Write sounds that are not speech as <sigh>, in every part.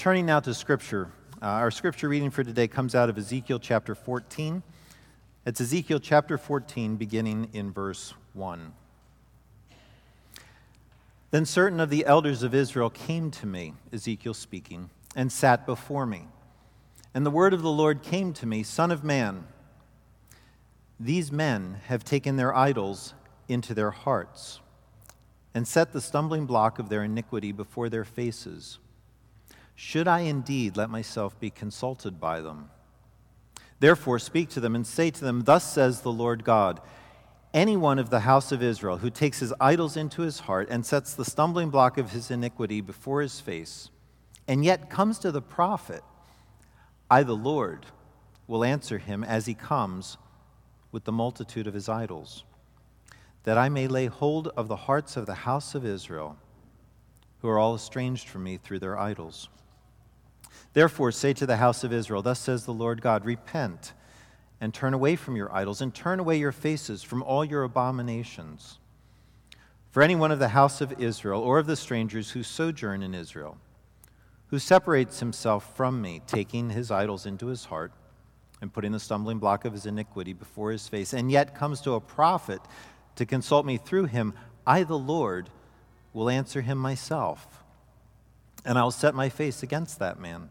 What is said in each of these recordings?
Turning now to Scripture. Uh, our Scripture reading for today comes out of Ezekiel chapter 14. It's Ezekiel chapter 14, beginning in verse 1. Then certain of the elders of Israel came to me, Ezekiel speaking, and sat before me. And the word of the Lord came to me Son of man, these men have taken their idols into their hearts and set the stumbling block of their iniquity before their faces. Should I indeed let myself be consulted by them? Therefore, speak to them and say to them, Thus says the Lord God Any one of the house of Israel who takes his idols into his heart and sets the stumbling block of his iniquity before his face, and yet comes to the prophet, I, the Lord, will answer him as he comes with the multitude of his idols, that I may lay hold of the hearts of the house of Israel, who are all estranged from me through their idols. Therefore, say to the house of Israel, Thus says the Lord God, Repent and turn away from your idols, and turn away your faces from all your abominations. For any one of the house of Israel, or of the strangers who sojourn in Israel, who separates himself from me, taking his idols into his heart, and putting the stumbling block of his iniquity before his face, and yet comes to a prophet to consult me through him, I, the Lord, will answer him myself. And I will set my face against that man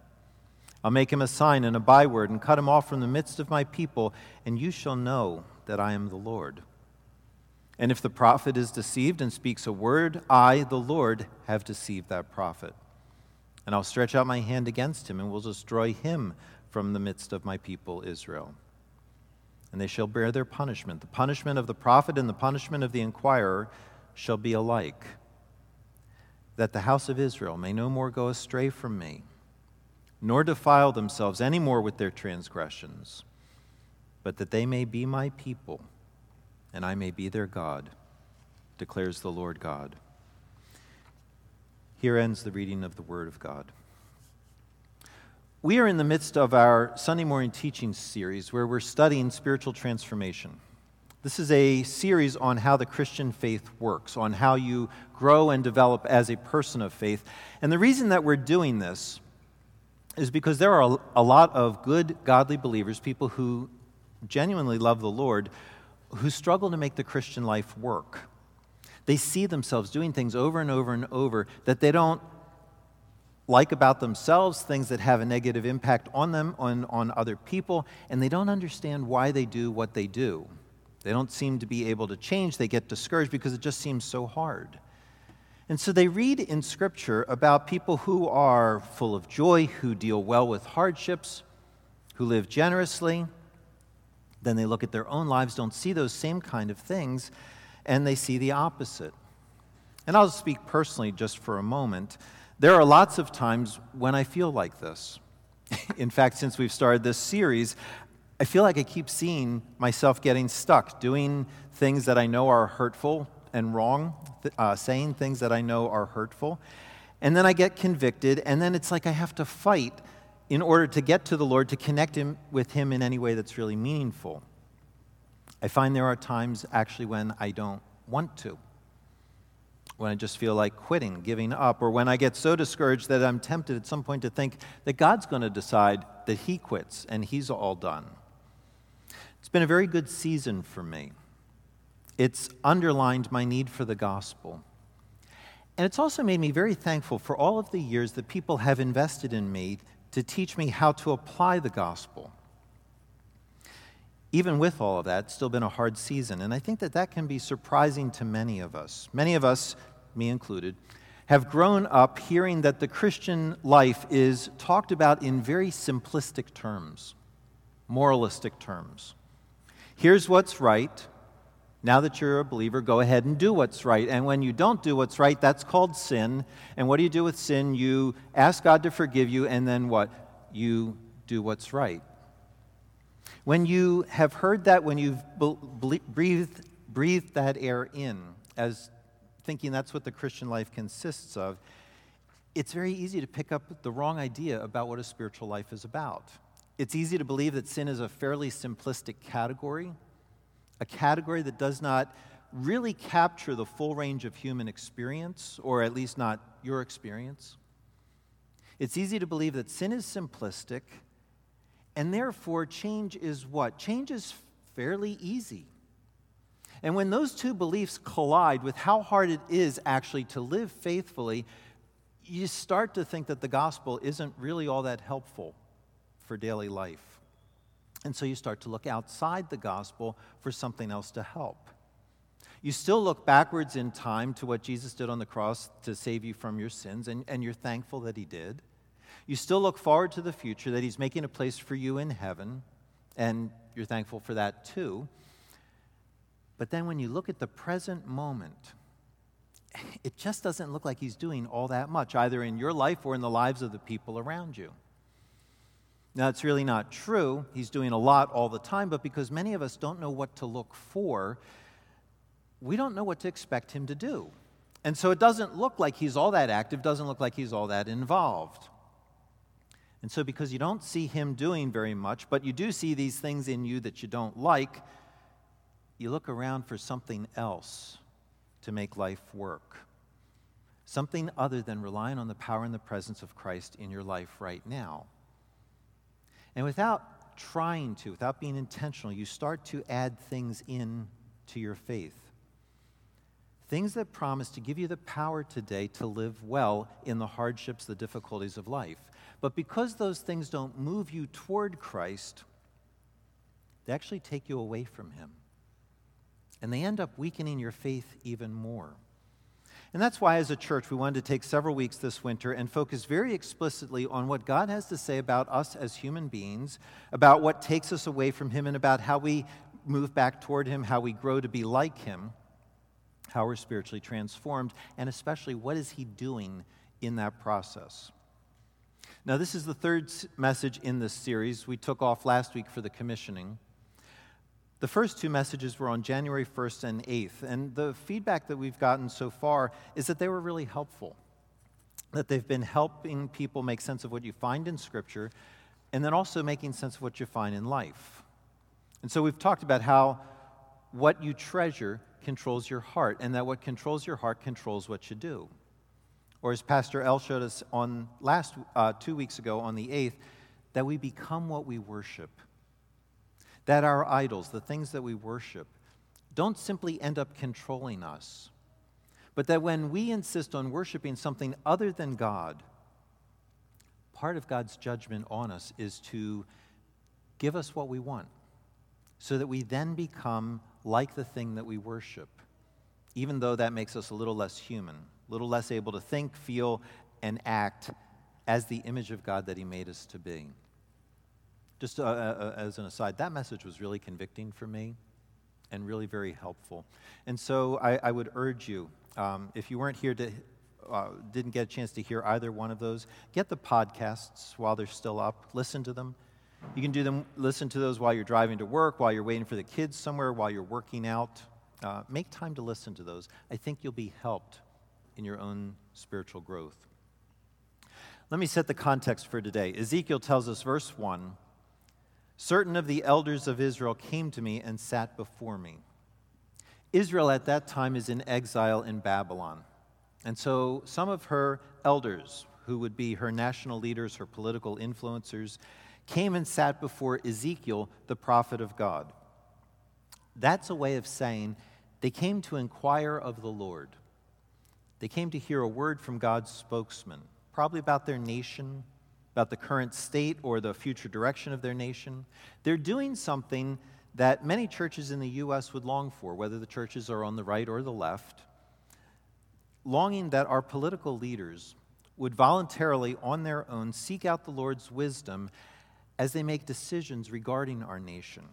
I'll make him a sign and a byword and cut him off from the midst of my people, and you shall know that I am the Lord. And if the prophet is deceived and speaks a word, I, the Lord, have deceived that prophet. And I'll stretch out my hand against him and will destroy him from the midst of my people Israel. And they shall bear their punishment. The punishment of the prophet and the punishment of the inquirer shall be alike, that the house of Israel may no more go astray from me nor defile themselves any more with their transgressions, but that they may be my people, and I may be their God, declares the Lord God. Here ends the reading of the Word of God. We are in the midst of our Sunday morning teaching series where we're studying spiritual transformation. This is a series on how the Christian faith works, on how you grow and develop as a person of faith. And the reason that we're doing this is because there are a lot of good, godly believers, people who genuinely love the Lord, who struggle to make the Christian life work. They see themselves doing things over and over and over that they don't like about themselves, things that have a negative impact on them, on, on other people, and they don't understand why they do what they do. They don't seem to be able to change. They get discouraged because it just seems so hard. And so they read in Scripture about people who are full of joy, who deal well with hardships, who live generously. Then they look at their own lives, don't see those same kind of things, and they see the opposite. And I'll speak personally just for a moment. There are lots of times when I feel like this. <laughs> in fact, since we've started this series, I feel like I keep seeing myself getting stuck, doing things that I know are hurtful, and wrong, uh, saying things that I know are hurtful. And then I get convicted, and then it's like I have to fight in order to get to the Lord, to connect him, with Him in any way that's really meaningful. I find there are times actually when I don't want to, when I just feel like quitting, giving up, or when I get so discouraged that I'm tempted at some point to think that God's going to decide that He quits and He's all done. It's been a very good season for me. It's underlined my need for the gospel. And it's also made me very thankful for all of the years that people have invested in me to teach me how to apply the gospel. Even with all of that, it's still been a hard season. And I think that that can be surprising to many of us. Many of us, me included, have grown up hearing that the Christian life is talked about in very simplistic terms, moralistic terms. Here's what's right, now that you're a believer, go ahead and do what's right. And when you don't do what's right, that's called sin. And what do you do with sin? You ask God to forgive you, and then what? You do what's right. When you have heard that, when you've breathed, breathed that air in, as thinking that's what the Christian life consists of, it's very easy to pick up the wrong idea about what a spiritual life is about. It's easy to believe that sin is a fairly simplistic category a category that does not really capture the full range of human experience, or at least not your experience. It's easy to believe that sin is simplistic, and therefore change is what? Change is fairly easy. And when those two beliefs collide with how hard it is actually to live faithfully, you start to think that the gospel isn't really all that helpful for daily life. And so you start to look outside the gospel for something else to help. You still look backwards in time to what Jesus did on the cross to save you from your sins, and, and you're thankful that he did. You still look forward to the future, that he's making a place for you in heaven, and you're thankful for that too. But then when you look at the present moment, it just doesn't look like he's doing all that much, either in your life or in the lives of the people around you. Now, it's really not true. He's doing a lot all the time, but because many of us don't know what to look for, we don't know what to expect him to do. And so it doesn't look like he's all that active, doesn't look like he's all that involved. And so, because you don't see him doing very much, but you do see these things in you that you don't like, you look around for something else to make life work. Something other than relying on the power and the presence of Christ in your life right now. And without trying to, without being intentional, you start to add things in to your faith. Things that promise to give you the power today to live well in the hardships, the difficulties of life. But because those things don't move you toward Christ, they actually take you away from Him and they end up weakening your faith even more. And that's why, as a church, we wanted to take several weeks this winter and focus very explicitly on what God has to say about us as human beings, about what takes us away from Him, and about how we move back toward Him, how we grow to be like Him, how we're spiritually transformed, and especially what is He doing in that process. Now, this is the third message in this series. We took off last week for the commissioning. The first two messages were on January 1st and 8th, and the feedback that we've gotten so far is that they were really helpful. That they've been helping people make sense of what you find in Scripture, and then also making sense of what you find in life. And so we've talked about how what you treasure controls your heart, and that what controls your heart controls what you do. Or as Pastor L showed us on last uh, two weeks ago on the 8th, that we become what we worship that our idols, the things that we worship, don't simply end up controlling us, but that when we insist on worshiping something other than God, part of God's judgment on us is to give us what we want so that we then become like the thing that we worship, even though that makes us a little less human, a little less able to think, feel, and act as the image of God that He made us to be. Just uh, uh, uh, as an aside, that message was really convicting for me and really very helpful. And so I, I would urge you, um, if you weren't here to, uh, didn't get a chance to hear either one of those, get the podcasts while they're still up, listen to them. You can do them, listen to those while you're driving to work, while you're waiting for the kids somewhere, while you're working out. Uh, make time to listen to those. I think you'll be helped in your own spiritual growth. Let me set the context for today. Ezekiel tells us, verse 1 Certain of the elders of Israel came to me and sat before me. Israel at that time is in exile in Babylon. And so some of her elders, who would be her national leaders, her political influencers, came and sat before Ezekiel, the prophet of God. That's a way of saying they came to inquire of the Lord. They came to hear a word from God's spokesman, probably about their nation, about the current state or the future direction of their nation. They're doing something that many churches in the U.S. would long for, whether the churches are on the right or the left, longing that our political leaders would voluntarily, on their own, seek out the Lord's wisdom as they make decisions regarding our nation.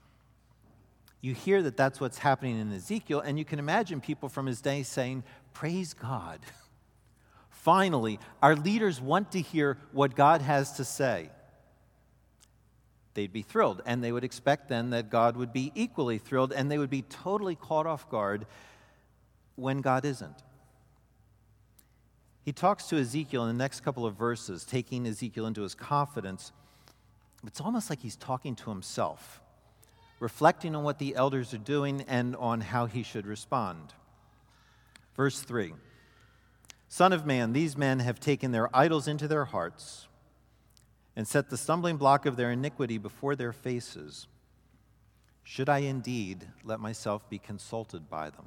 You hear that that's what's happening in Ezekiel, and you can imagine people from his day saying, Praise God. <laughs> Finally, our leaders want to hear what God has to say. They'd be thrilled, and they would expect then that God would be equally thrilled, and they would be totally caught off guard when God isn't. He talks to Ezekiel in the next couple of verses, taking Ezekiel into his confidence. It's almost like he's talking to himself, reflecting on what the elders are doing and on how he should respond. Verse 3 Son of man, these men have taken their idols into their hearts, and set the stumbling block of their iniquity before their faces. Should I indeed let myself be consulted by them?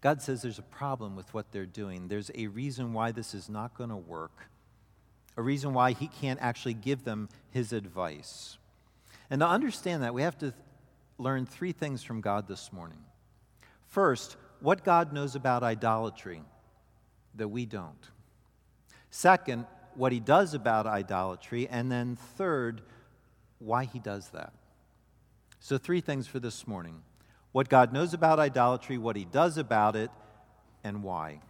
God says there's a problem with what they're doing. There's a reason why this is not going to work, a reason why He can't actually give them His advice. And to understand that, we have to learn three things from God this morning. First, what God knows about idolatry that we don't. Second, what he does about idolatry, and then third, why he does that. So, three things for this morning what God knows about idolatry, what he does about it, and why.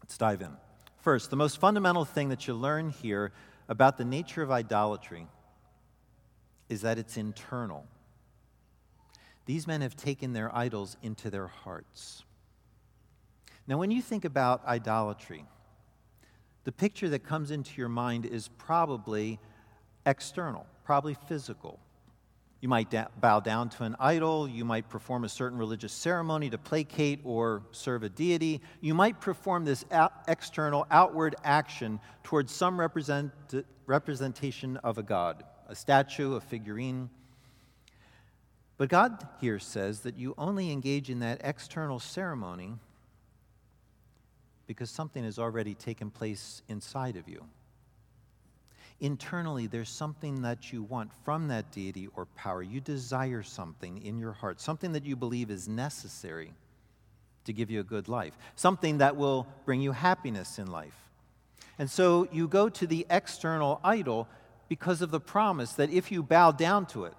Let's dive in. First, the most fundamental thing that you learn here about the nature of idolatry is that it's internal. These men have taken their idols into their hearts. Now, when you think about idolatry, the picture that comes into your mind is probably external, probably physical. You might da- bow down to an idol. You might perform a certain religious ceremony to placate or serve a deity. You might perform this external, outward action towards some represent- representation of a god, a statue, a figurine. But God here says that you only engage in that external ceremony because something has already taken place inside of you. Internally, there's something that you want from that deity or power. You desire something in your heart, something that you believe is necessary to give you a good life, something that will bring you happiness in life. And so you go to the external idol because of the promise that if you bow down to it,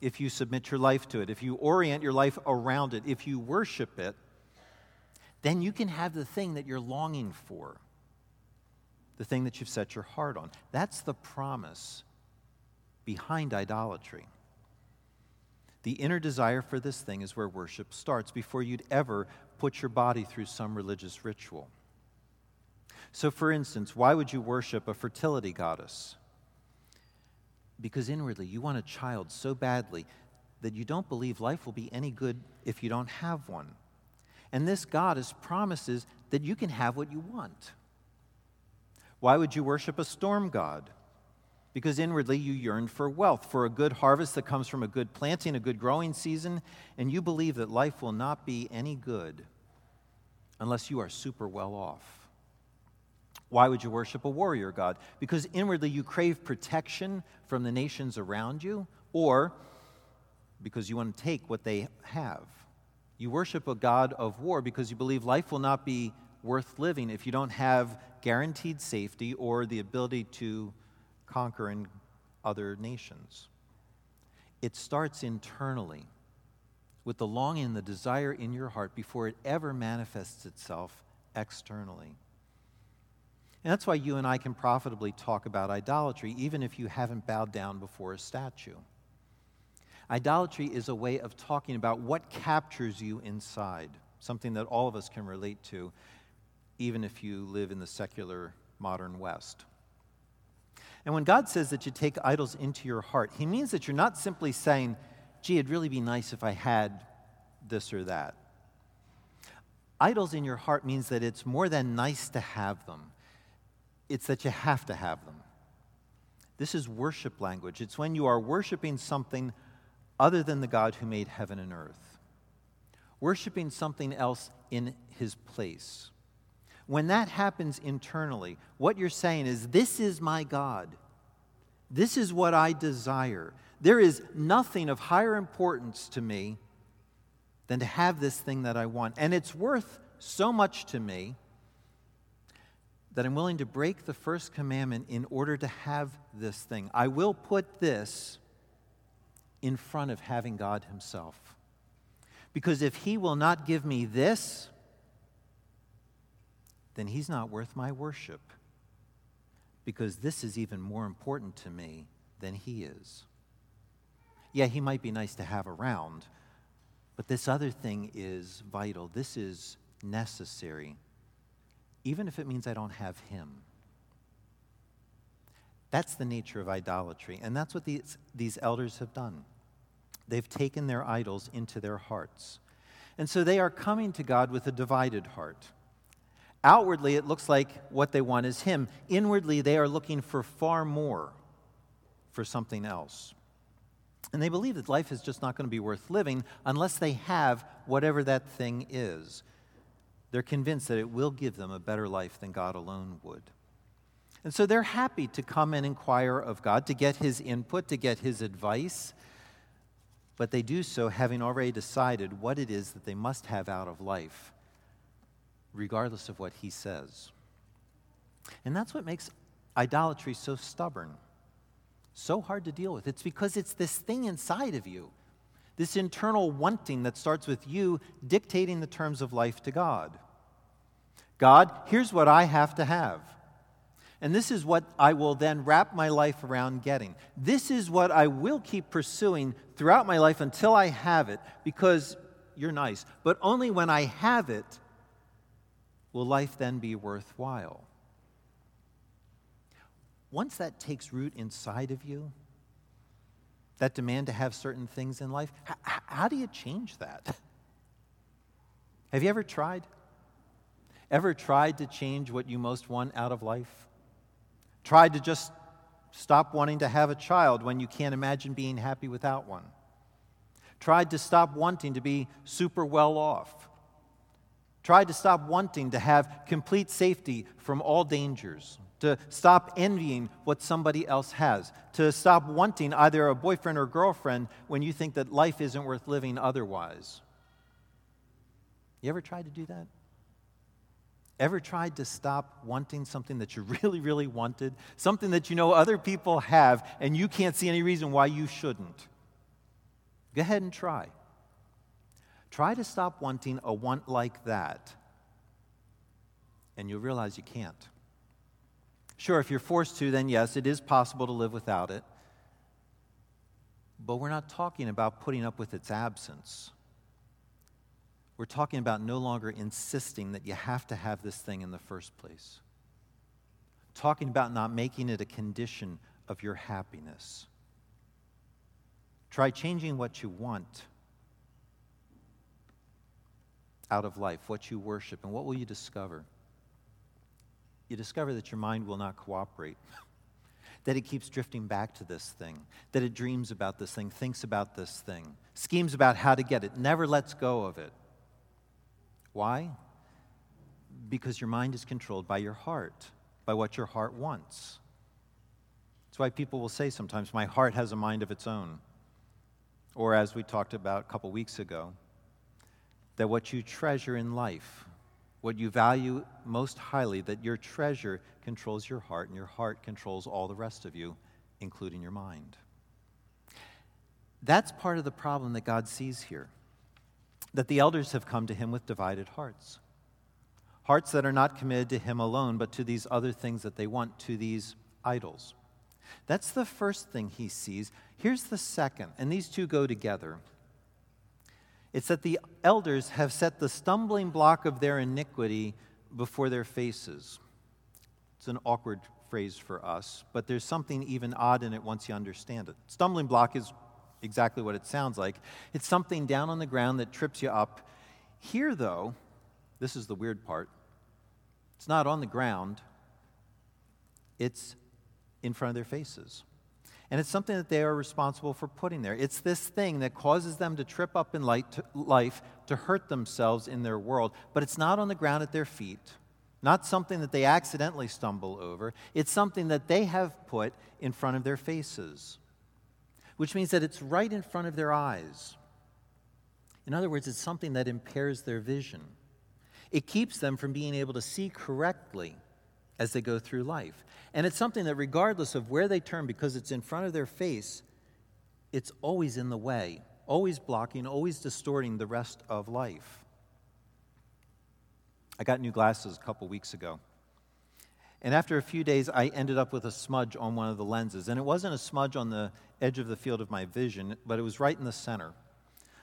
if you submit your life to it, if you orient your life around it, if you worship it, then you can have the thing that you're longing for, the thing that you've set your heart on. That's the promise behind idolatry. The inner desire for this thing is where worship starts before you'd ever put your body through some religious ritual. So, for instance, why would you worship a fertility goddess? Because inwardly you want a child so badly that you don't believe life will be any good if you don't have one. And this goddess promises that you can have what you want. Why would you worship a storm god? Because inwardly you yearn for wealth, for a good harvest that comes from a good planting, a good growing season, and you believe that life will not be any good unless you are super well off. Why would you worship a warrior god? Because inwardly you crave protection from the nations around you, or because you want to take what they have. You worship a God of war because you believe life will not be worth living if you don't have guaranteed safety or the ability to conquer in other nations. It starts internally with the longing and the desire in your heart before it ever manifests itself externally. And that's why you and I can profitably talk about idolatry, even if you haven't bowed down before a statue. Idolatry is a way of talking about what captures you inside, something that all of us can relate to, even if you live in the secular modern West. And when God says that you take idols into your heart, He means that you're not simply saying, gee, it'd really be nice if I had this or that. Idols in your heart means that it's more than nice to have them, it's that you have to have them. This is worship language. It's when you are worshiping something other than the God who made heaven and earth, worshiping something else in his place. When that happens internally, what you're saying is, This is my God. This is what I desire. There is nothing of higher importance to me than to have this thing that I want. And it's worth so much to me that I'm willing to break the first commandment in order to have this thing. I will put this in front of having God Himself. Because if He will not give me this, then He's not worth my worship. Because this is even more important to me than He is. Yeah, He might be nice to have around, but this other thing is vital. This is necessary, even if it means I don't have Him. That's the nature of idolatry, and that's what these, these elders have done. They've taken their idols into their hearts. And so they are coming to God with a divided heart. Outwardly, it looks like what they want is Him. Inwardly, they are looking for far more, for something else. And they believe that life is just not going to be worth living unless they have whatever that thing is. They're convinced that it will give them a better life than God alone would. And so they're happy to come and inquire of God, to get His input, to get His advice. But they do so having already decided what it is that they must have out of life, regardless of what He says. And that's what makes idolatry so stubborn so hard to deal with. It's because it's this thing inside of you, this internal wanting that starts with you dictating the terms of life to God. God, here's what I have to have. And this is what I will then wrap my life around getting. This is what I will keep pursuing throughout my life until I have it, because you're nice. But only when I have it will life then be worthwhile once that takes root inside of you, that demand to have certain things in life, how, how do you change that? <laughs> Have you ever tried? Ever tried to change what you most want out of life? Tried to just stop wanting to have a child when you can't imagine being happy without one? Tried to stop wanting to be super well off? Tried to stop wanting to have complete safety from all dangers? to stop envying what somebody else has, to stop wanting either a boyfriend or girlfriend when you think that life isn't worth living otherwise. You ever tried to do that? Ever tried to stop wanting something that you <laughs> really, really wanted? Something that you know other people have and you can't see any reason why you shouldn't? Go ahead and try. Try to stop wanting a want like that, and you'll realize you can't. Sure, if you're forced to, then yes, it is possible to live without it. But we're not talking about putting up with its absence. We're talking about no longer insisting that you have to have this thing in the first place. Talking about not making it a condition of your happiness. Try changing what you want out of life, what you worship, and what will you discover? you discover that your mind will not cooperate, <laughs> that it keeps drifting back to this thing, that it dreams about this thing, thinks about this thing, schemes about how to get it, never lets go of it. Why? Because your mind is controlled by your heart, by what your heart wants. That's why people will say sometimes, My heart has a mind of its own. Or, as we talked about a couple weeks ago, that what you treasure in life, what you value most highly, that your treasure controls your heart, and your heart controls all the rest of you, including your mind. That's part of the problem that God sees here. That the elders have come to him with divided hearts. Hearts that are not committed to him alone, but to these other things that they want, to these idols. That's the first thing he sees. Here's the second, and these two go together. It's that the elders have set the stumbling block of their iniquity before their faces. It's an awkward phrase for us, but there's something even odd in it once you understand it. Stumbling block is exactly what it sounds like it's something down on the ground that trips you up. Here, though, this is the weird part it's not on the ground, it's in front of their faces. And it's something that they are responsible for putting there. It's this thing that causes them to trip up in life, to hurt themselves in their world. But it's not on the ground at their feet, not something that they accidentally stumble over. It's something that they have put in front of their faces, which means that it's right in front of their eyes. In other words, it's something that impairs their vision. It keeps them from being able to see correctly as they go through life. And it's something that, regardless of where they turn, because it's in front of their face, it's always in the way, always blocking, always distorting the rest of life. I got new glasses a couple weeks ago. And after a few days, I ended up with a smudge on one of the lenses. And it wasn't a smudge on the edge of the field of my vision, but it was right in the center.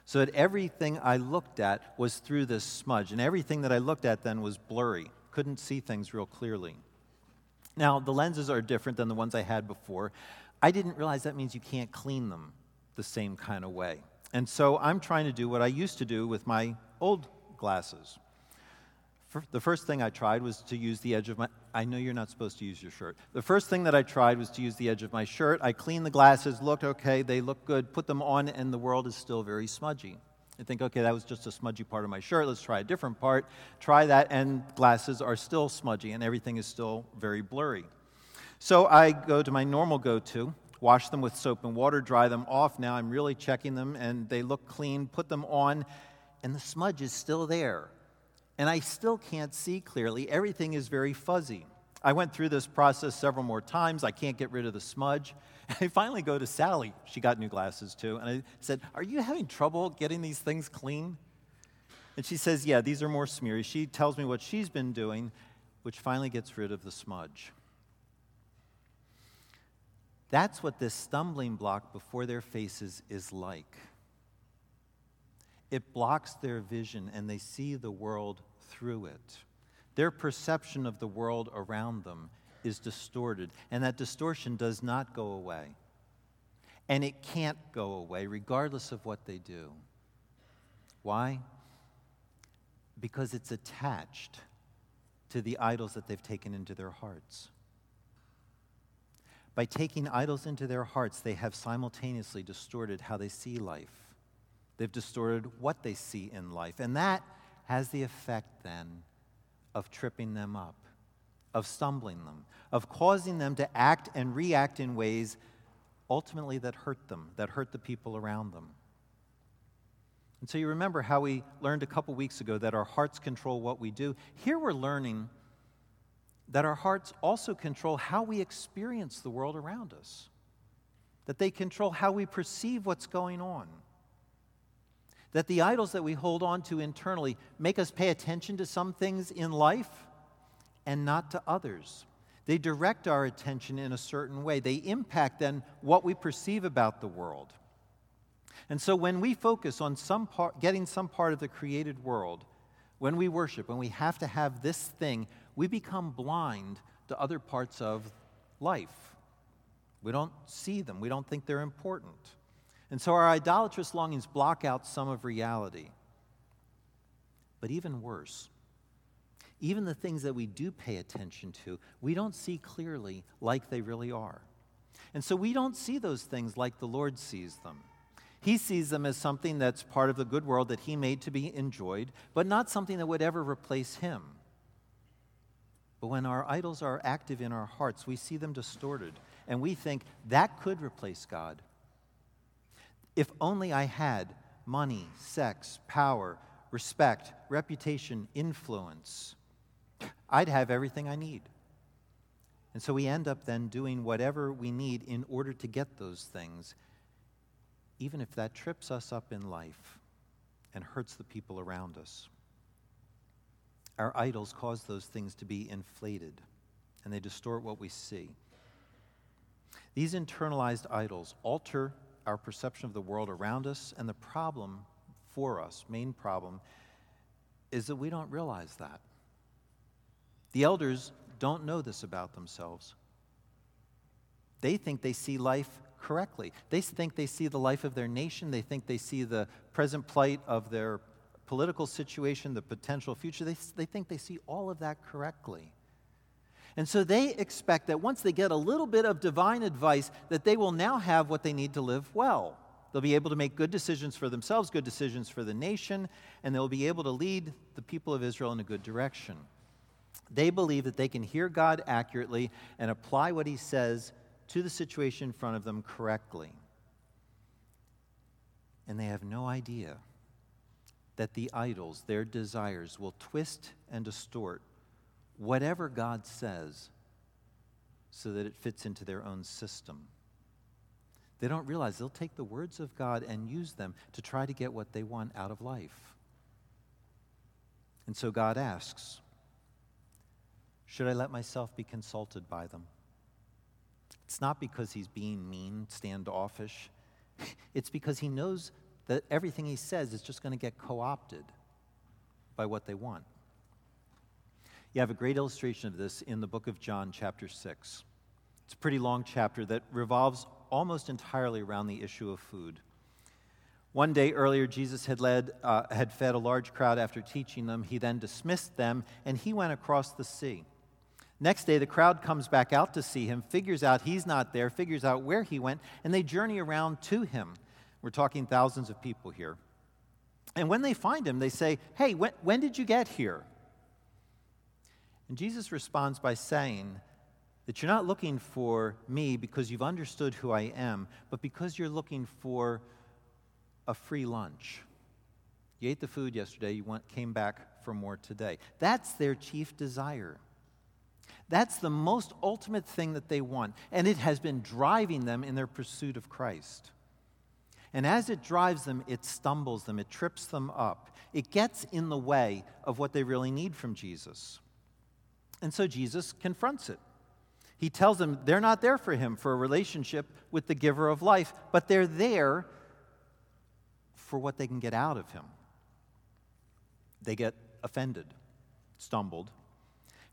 So that everything I looked at was through this smudge. And everything that I looked at then was blurry, couldn't see things real clearly. Now, the lenses are different than the ones I had before. I didn't realize that means you can't clean them the same kind of way. And so I'm trying to do what I used to do with my old glasses. The first thing I tried was to use the edge of my. I know you're not supposed to use your shirt. The first thing that I tried was to use the edge of my shirt. I cleaned the glasses, looked okay, they look good, put them on, and the world is still very smudgy. I think, okay, that was just a smudgy part of my shirt. Let's try a different part. Try that, and glasses are still smudgy, and everything is still very blurry. So I go to my normal go to, wash them with soap and water, dry them off. Now I'm really checking them, and they look clean, put them on, and the smudge is still there and I still can't see clearly. Everything is very fuzzy. I went through this process several more times. I can't get rid of the smudge. <laughs> I finally go to Sally. She got new glasses too. And I said, Are you having trouble getting these things clean? And she says, Yeah, these are more smeary. She tells me what she's been doing, which finally gets rid of the smudge. That's what this stumbling block before their faces is like. It blocks their vision and they see the world through it. Their perception of the world around them is distorted, and that distortion does not go away. And it can't go away, regardless of what they do. Why? Because it's attached to the idols that they've taken into their hearts. By taking idols into their hearts, they have simultaneously distorted how they see life. They've distorted what they see in life. And that has the effect then of tripping them up, of stumbling them, of causing them to act and react in ways ultimately that hurt them, that hurt the people around them. And so you remember how we learned a couple weeks ago that our hearts control what we do. Here we're learning that our hearts also control how we experience the world around us, that they control how we perceive what's going on that the idols that we hold on to internally make us pay attention to some things in life and not to others. They direct our attention in a certain way, they impact then what we perceive about the world. And so when we focus on some part, getting some part of the created world, when we worship, when we have to have this thing, we become blind to other parts of life. We don't see them, we don't think they're important. And so our idolatrous longings block out some of reality. But even worse, even the things that we do pay attention to, we don't see clearly like they really are. And so we don't see those things like the Lord sees them. He sees them as something that's part of the good world that He made to be enjoyed, but not something that would ever replace Him. But when our idols are active in our hearts, we see them distorted, and we think that could replace God. If only I had money, sex, power, respect, reputation, influence, I'd have everything I need. And so we end up then doing whatever we need in order to get those things, even if that trips us up in life and hurts the people around us. Our idols cause those things to be inflated, and they distort what we see. These internalized idols alter our perception of the world around us. And the problem for us, main problem, is that we don't realize that. The elders don't know this about themselves. They think they see life correctly. They think they see the life of their nation. They think they see the present plight of their political situation, the potential future. They, they think they see all of that correctly. And so they expect that once they get a little bit of divine advice, that they will now have what they need to live well. They'll be able to make good decisions for themselves, good decisions for the nation, and they'll be able to lead the people of Israel in a good direction. They believe that they can hear God accurately and apply what He says to the situation in front of them correctly. And they have no idea that the idols, their desires, will twist and distort whatever God says so that it fits into their own system. They don't realize they'll take the words of God and use them to try to get what they want out of life. And so God asks, Should I let myself be consulted by them? It's not because he's being mean, standoffish. <laughs> It's because he knows that everything he says is just going to get co opted by what they want. You have a great illustration of this in the book of John, chapter 6. It's a pretty long chapter that revolves almost entirely around the issue of food. One day earlier, Jesus had, led, uh, had fed a large crowd after teaching them. He then dismissed them, and he went across the sea. Next day, the crowd comes back out to see him, figures out he's not there, figures out where he went, and they journey around to him. We're talking thousands of people here. And when they find him, they say, Hey, when, when did you get here? And Jesus responds by saying that you're not looking for me because you've understood who I am, but because you're looking for a free lunch. You ate the food yesterday, you went, came back for more today. That's their chief desire. That's the most ultimate thing that they want, and it has been driving them in their pursuit of Christ. And as it drives them, it stumbles them, it trips them up. It gets in the way of what they really need from Jesus. And so Jesus confronts it. He tells them they're not there for him for a relationship with the giver of life, but they're there for what they can get out of him. They get offended, stumbled.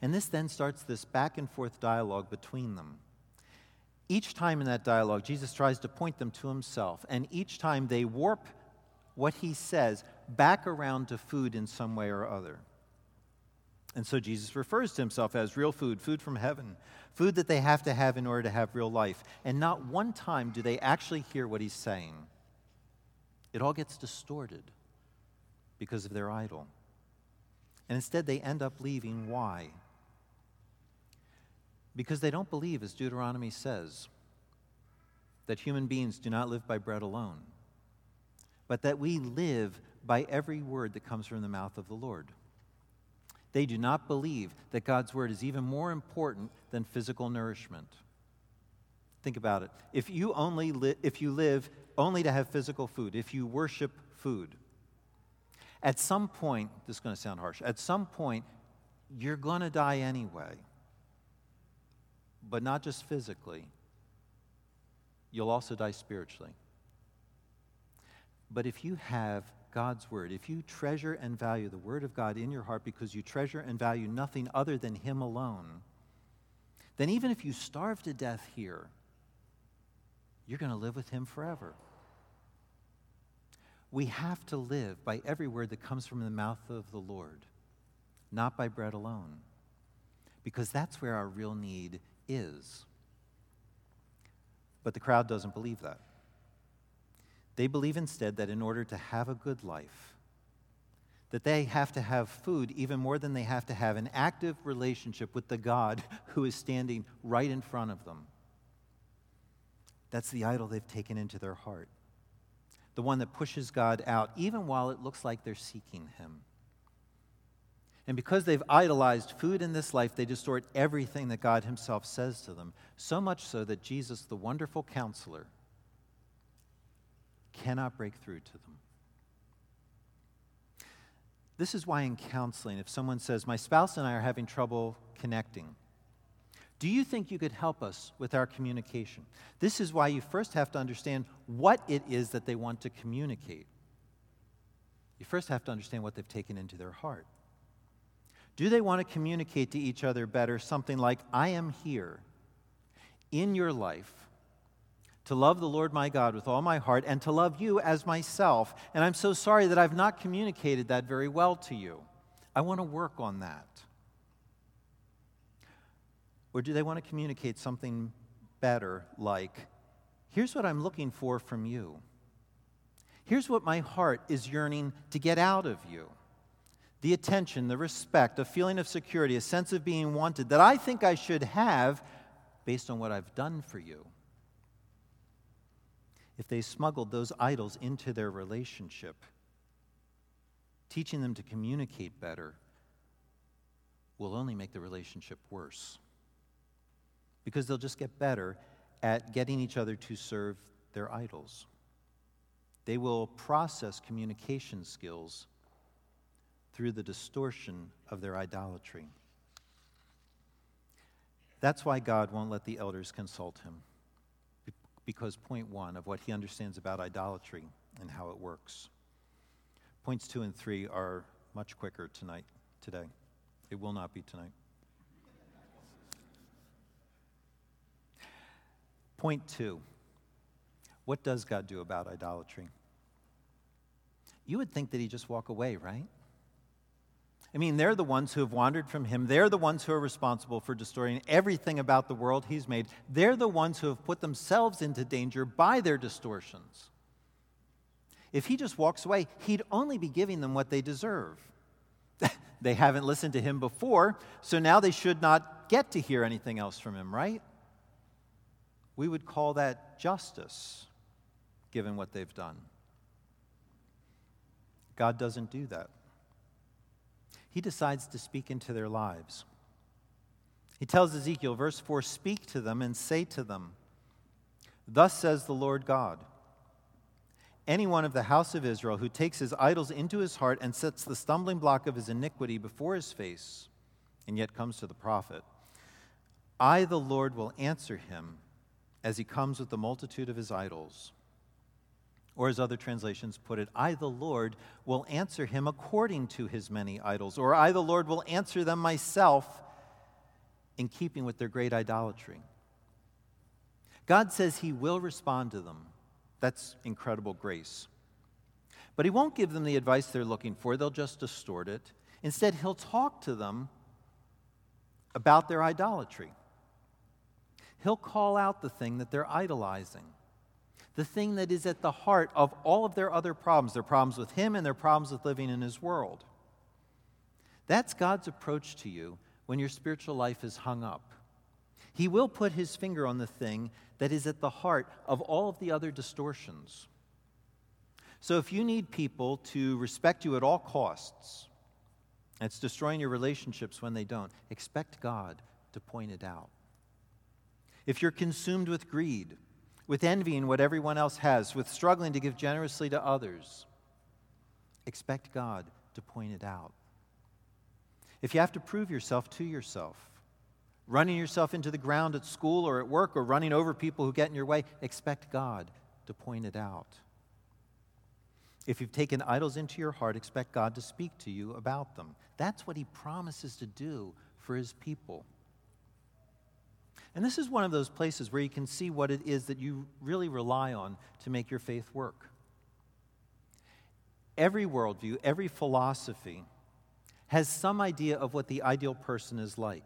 And this then starts this back and forth dialogue between them. Each time in that dialogue, Jesus tries to point them to himself, and each time they warp what he says back around to food in some way or other. And so Jesus refers to himself as real food, food from heaven, food that they have to have in order to have real life. And not one time do they actually hear what he's saying it all gets distorted because of their idol. And instead, they end up leaving. Why? Because they don't believe, as Deuteronomy says, that human beings do not live by bread alone, but that we live by every word that comes from the mouth of the Lord. They do not believe that God's word is even more important than physical nourishment. Think about it. If you only li- if you live only to have physical food, if you worship food, at some point, this is going to sound harsh, at some point, you're going to die anyway. But not just physically, you'll also die spiritually. But if you have God's word, if you treasure and value the word of God in your heart because you treasure and value nothing other than Him alone, then even if you starve to death here, you're going to live with him forever. We have to live by every word that comes from the mouth of the Lord, not by bread alone, because that's where our real need is. But the crowd doesn't believe that. They believe instead that in order to have a good life, that they have to have food even more than they have to have an active relationship with the God <laughs> who is standing right in front of them. That's the idol they've taken into their heart. The one that pushes God out, even while it looks like they're seeking Him. And because they've idolized food in this life, they distort everything that God Himself says to them. So much so that Jesus, the wonderful counselor, cannot break through to them. This is why in counseling, if someone says, My spouse and I are having trouble connecting, do you think you could help us with our communication? This is why you first have to understand what it is that they want to communicate. You first have to understand what they've taken into their heart. Do they want to communicate to each other better something like, I am here in your life to love the Lord my God with all my heart and to love you as myself, and I'm so sorry that I've not communicated that very well to you. I want to work on that. Or do they want to communicate something better, like, here's what I'm looking for from you? Here's what my heart is yearning to get out of you the attention, the respect, a feeling of security, a sense of being wanted that I think I should have based on what I've done for you. If they smuggled those idols into their relationship, teaching them to communicate better will only make the relationship worse because they'll just get better at getting each other to serve their idols. They will process communication skills through the distortion of their idolatry. That's why God won't let the elders consult him. Because, point one, of what he understands about idolatry and how it works. Points two and three are much quicker tonight, today. It will not be tonight. Point two what does God do about idolatry? you would think that he'd just walk away, right? I mean, they're the ones who have wandered from him. They're the ones who are responsible for destroying everything about the world he's made. They're the ones who have put themselves into danger by their distortions. If he just walks away, he'd only be giving them what they deserve. <laughs> they haven't listened to him before, so now they should not get to hear anything else from him, right? We would call that justice, given what they've done. God doesn't do that. He decides to speak into their lives. He tells Ezekiel, verse 4 Speak to them and say to them, Thus says the Lord God anyone of the house of Israel who takes his idols into his heart and sets the stumbling block of his iniquity before his face, and yet comes to the prophet, I, the Lord, will answer him as he comes with the multitude of his idols. Or, as other translations put it, I, the Lord, will answer him according to his many idols. Or, I, the Lord, will answer them myself in keeping with their great idolatry. God says he will respond to them that's incredible grace. But he won't give them the advice they're looking for, they'll just distort it. Instead, he'll talk to them about their idolatry. He'll call out the thing that they're idolizing, the thing that is at the heart of all of their other problems their problems with him and their problems with living in his world. That's God's approach to you when your spiritual life is hung up. He will put his finger on the thing that is at the heart of all of the other distortions. So if you need people to respect you at all costs, it's destroying your relationships when they don't, expect God to point it out. If you're consumed with greed, with envying what everyone else has, with struggling to give generously to others, expect God to point it out. If you have to prove yourself to yourself, running yourself into the ground at school or at work or running over people who get in your way, expect God to point it out. If you've taken idols into your heart, expect God to speak to you about them. That's what He promises to do for His people. And this is one of those places where you can see what it is that you really rely on to make your faith work. Every worldview, every philosophy has some idea of what the ideal person is like.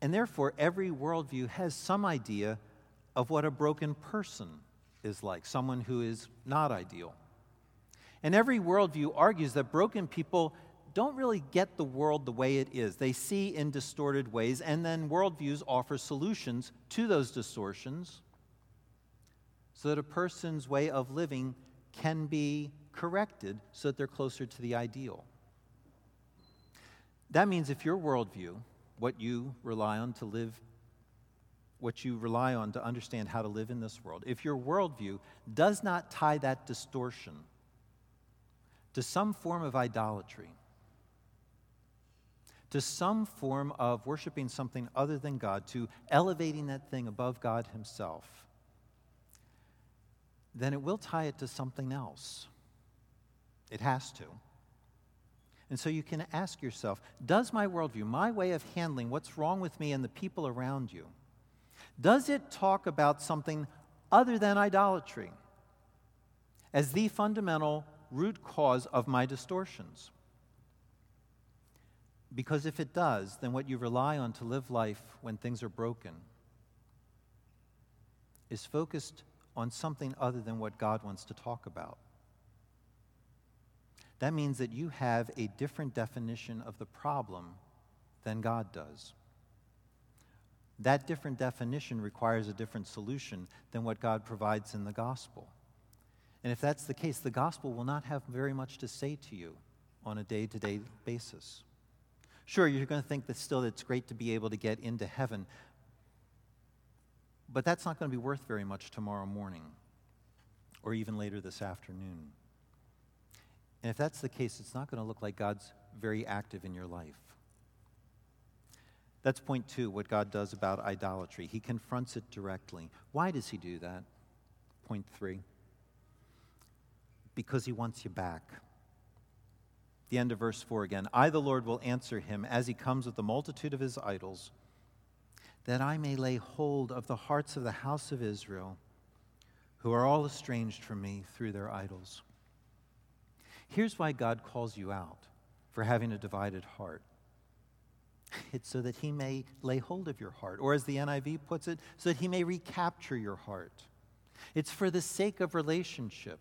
And therefore, every worldview has some idea of what a broken person is like, someone who is not ideal. And every worldview argues that broken people don't really get the world the way it is. They see in distorted ways, and then worldviews offer solutions to those distortions so that a person's way of living can be corrected so that they're closer to the ideal. That means if your worldview what you rely on to live, what you rely on to understand how to live in this world, if your worldview does not tie that distortion to some form of idolatry, to some form of worshiping something other than God, to elevating that thing above God Himself, then it will tie it to something else. It has to. And so you can ask yourself Does my worldview, my way of handling what's wrong with me and the people around you, does it talk about something other than idolatry as the fundamental root cause of my distortions? Because if it does, then what you rely on to live life when things are broken is focused on something other than what God wants to talk about that means that you have a different definition of the problem than God does. That different definition requires a different solution than what God provides in the gospel. And if that's the case, the gospel will not have very much to say to you on a day to day basis. Sure, you're going to think that still it's great to be able to get into heaven, but that's not going to be worth very much tomorrow morning or even later this afternoon. And if that's the case, it's not going to look like God's very active in your life. That's point two, what God does about idolatry. He confronts it directly. Why does he do that? Point three. Because he wants you back. The end of verse 4 again. I, the Lord, will answer him as he comes with the multitude of his idols, that I may lay hold of the hearts of the house of Israel, who are all estranged from me through their idols. Here's why God calls you out for having a divided heart. It's so that he may lay hold of your heart, or as the NIV puts it, so that he may recapture your heart. It's for the sake of relationship.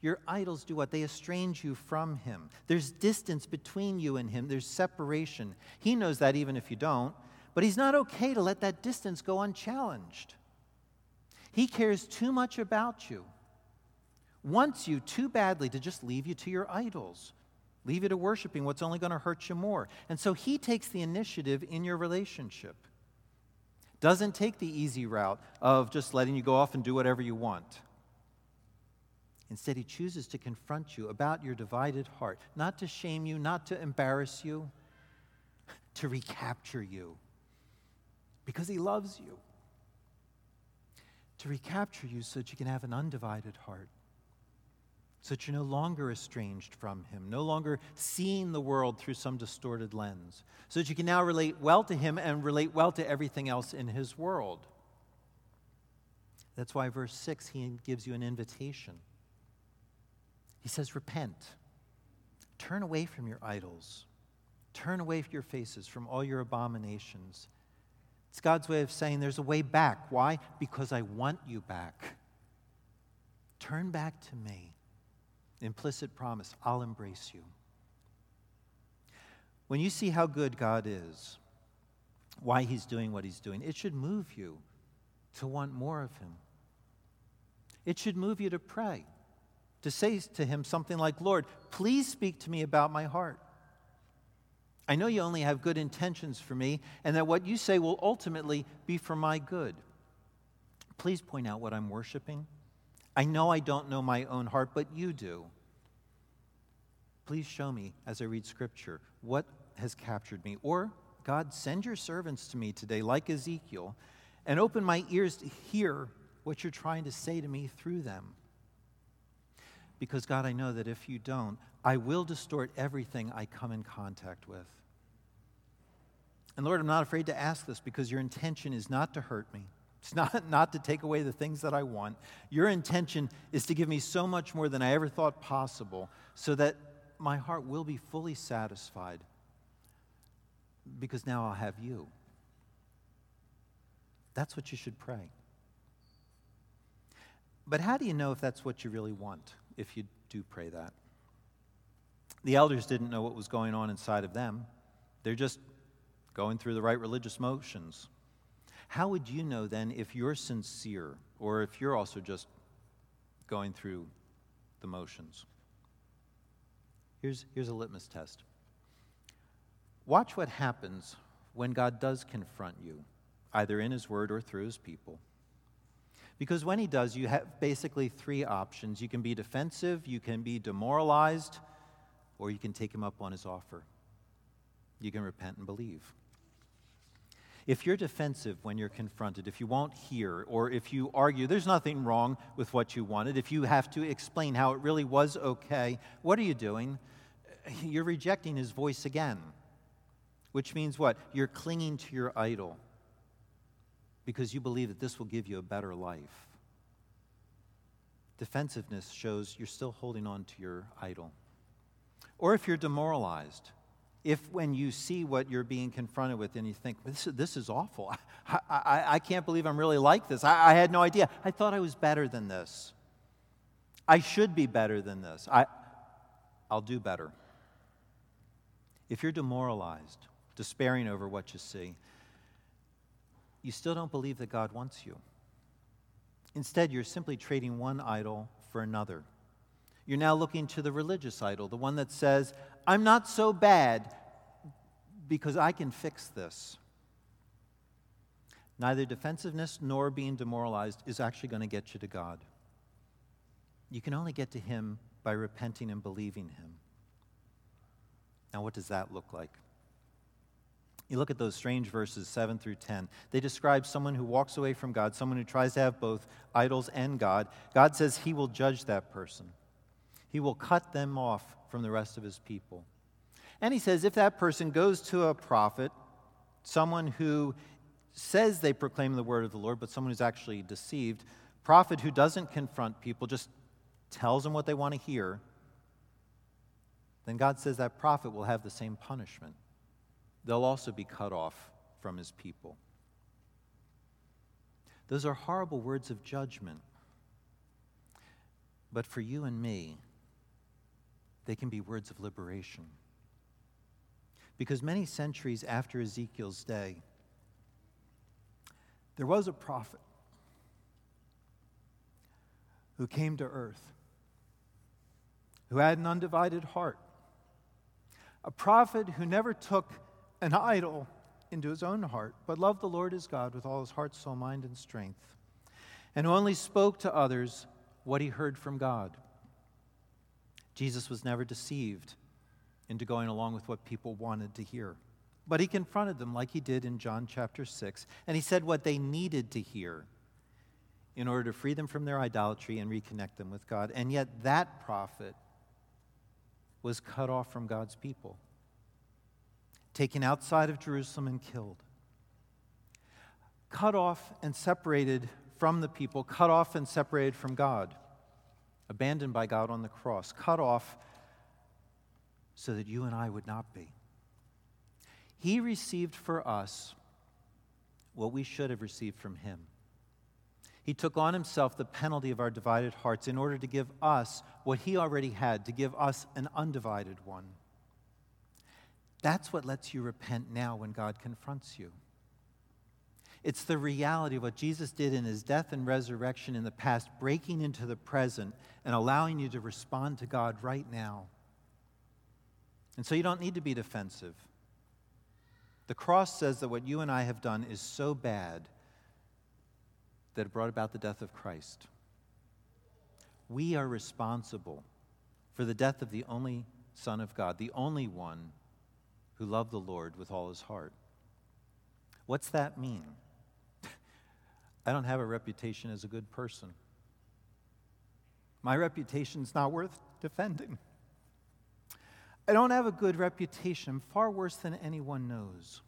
Your idols do what? They estrange you from him. There's distance between you and him, there's separation. He knows that even if you don't, but he's not okay to let that distance go unchallenged. He cares too much about you, wants you too badly to just leave you to your idols. Leave you to worshiping what's only going to hurt you more. And so he takes the initiative in your relationship. Doesn't take the easy route of just letting you go off and do whatever you want. Instead, he chooses to confront you about your divided heart, not to shame you, not to embarrass you, to recapture you because he loves you. To recapture you so that you can have an undivided heart so that you're no longer estranged from Him, no longer seeing the world through some distorted lens, so that you can now relate well to Him and relate well to everything else in His world. That's why, verse 6, He gives you an invitation. He says, Repent, turn away from your idols, turn away your faces from all your abominations. It's God's way of saying there's a way back. Why? Because I want you back. Turn back to me implicit promise I'll embrace you. When you see how good God is, why he's doing what he's doing, it should move you to want more of him. It should move you to pray, to say to him something like, Lord, please speak to me about my heart. I know you only have good intentions for me, and that what you say will ultimately be for my good. Please point out what I'm worshiping. I know I don't know my own heart, but you do. Please show me as I read Scripture what has captured me. Or, God, send your servants to me today, like Ezekiel, and open my ears to hear what you're trying to say to me through them. Because, God, I know that if you don't, I will distort everything I come in contact with. And Lord, I'm not afraid to ask this because your intention is not to hurt me. It's not, <laughs> not to take away the things that I want. Your intention is to give me so much more than I ever thought possible so that my heart will be fully satisfied because now I'll have you. That's what you should pray. But how do you know if that's what you really want if you do pray that? The elders didn't know what was going on inside of them. They're just going through the right religious motions. How would you know then if you're sincere or if you're also just going through the motions? Here's, here's a litmus test. Watch what happens when God does confront you, either in His Word or through His people. Because when He does, you have basically three options. You can be defensive, you can be demoralized, or you can take Him up on His offer. You can repent and believe. If you're defensive when you're confronted, if you won't hear, or if you argue, there's nothing wrong with what you wanted, if you have to explain how it really was okay, what are you doing? You're rejecting his voice again. Which means what? You're clinging to your idol because you believe that this will give you a better life. Defensiveness shows you're still holding on to your idol. Or if you're demoralized, if when you see what you're being confronted with and you think, this, this is awful, <laughs> I, I, I, can't believe I'm really like this. I, I had no idea. I thought I was better than this. I should be better than this. I, I'll do better. If you're demoralized, despairing over what you see, you still don't believe that God wants you. Instead, you're simply trading one idol for another. You're now looking to the religious idol, the one that says, I'm not so bad because I can fix this. Neither defensiveness nor being demoralized is actually going to get you to God. You can only get to Him by repenting and believing Him. Now, what does that look like? You look at those strange verses 7 through 10. They describe someone who walks away from God, someone who tries to have both idols and God. God says He will judge that person, He will cut them off from the rest of his people. And he says if that person goes to a prophet, someone who says they proclaim the word of the Lord, but someone who's actually deceived, prophet who doesn't confront people, just tells them what they want to hear, then God says that prophet will have the same punishment. They'll also be cut off from his people. Those are horrible words of judgment. But for you and me, they can be words of liberation. Because many centuries after Ezekiel's day, there was a prophet who came to earth, who had an undivided heart, a prophet who never took an idol into his own heart, but loved the Lord his God with all his heart, soul, mind, and strength, and who only spoke to others what he heard from God. Jesus was never deceived into going along with what people wanted to hear. But he confronted them like he did in John chapter 6, and he said what they needed to hear in order to free them from their idolatry and reconnect them with God. And yet, that prophet was cut off from God's people, taken outside of Jerusalem and killed. Cut off and separated from the people, cut off and separated from God, abandoned by God on the cross, cut off so that you and I would not be. He received for us what we should have received from Him. He took on Himself the penalty of our divided hearts in order to give us what He already had, to give us an undivided one. That's what lets you repent now when God confronts you. It's the reality of what Jesus did in his death and resurrection in the past, breaking into the present and allowing you to respond to God right now. And so you don't need to be defensive. The cross says that what you and I have done is so bad that it brought about the death of Christ. We are responsible for the death of the only Son of God, the only one who loved the Lord with all his heart. What's that mean? <laughs> I don't have a reputation as a good person. My reputation's not worth defending. I don't have a good reputation, far worse than anyone knows.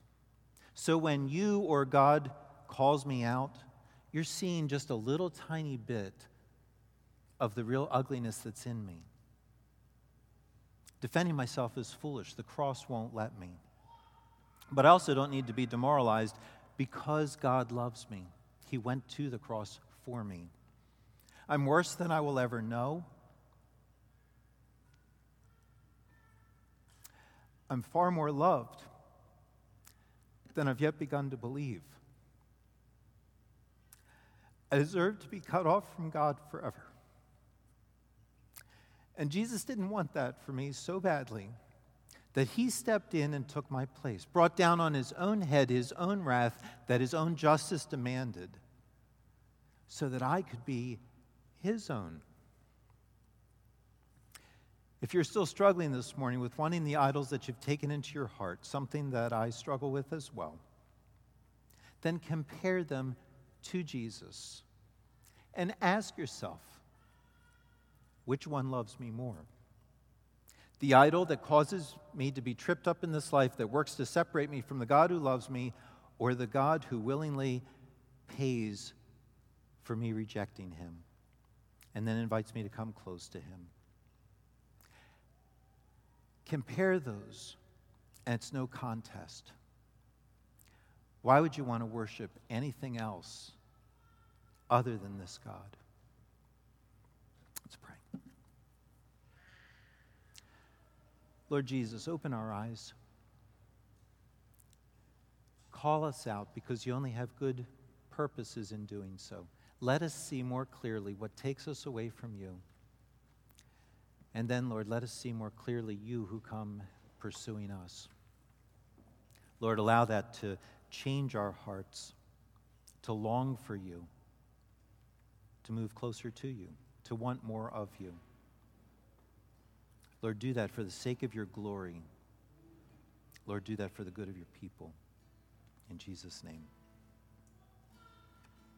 So when you or God calls me out, you're seeing just a little tiny bit of the real ugliness that's in me. Defending myself is foolish. The cross won't let me. But I also don't need to be demoralized because God loves me. He went to the cross for me. I'm worse than I will ever know. I'm far more loved than I've yet begun to believe. I deserve to be cut off from God forever. And Jesus didn't want that for me so badly that he stepped in and took my place, brought down on his own head his own wrath that his own justice demanded, so that I could be his own. If you're still struggling this morning with wanting the idols that you've taken into your heart, something that I struggle with as well, then compare them to Jesus and ask yourself, which one loves me more? The idol that causes me to be tripped up in this life, that works to separate me from the God who loves me, or the God who willingly pays for me rejecting him and then invites me to come close to him? Compare those, and it's no contest. Why would you want to worship anything else other than this God? Let's pray. Lord Jesus, open our eyes. Call us out because you only have good purposes in doing so. Let us see more clearly what takes us away from you. And then, Lord, let us see more clearly you who come pursuing us. Lord, allow that to change our hearts, to long for you, to move closer to you, to want more of you. Lord, do that for the sake of your glory. Lord, do that for the good of your people. In Jesus' name.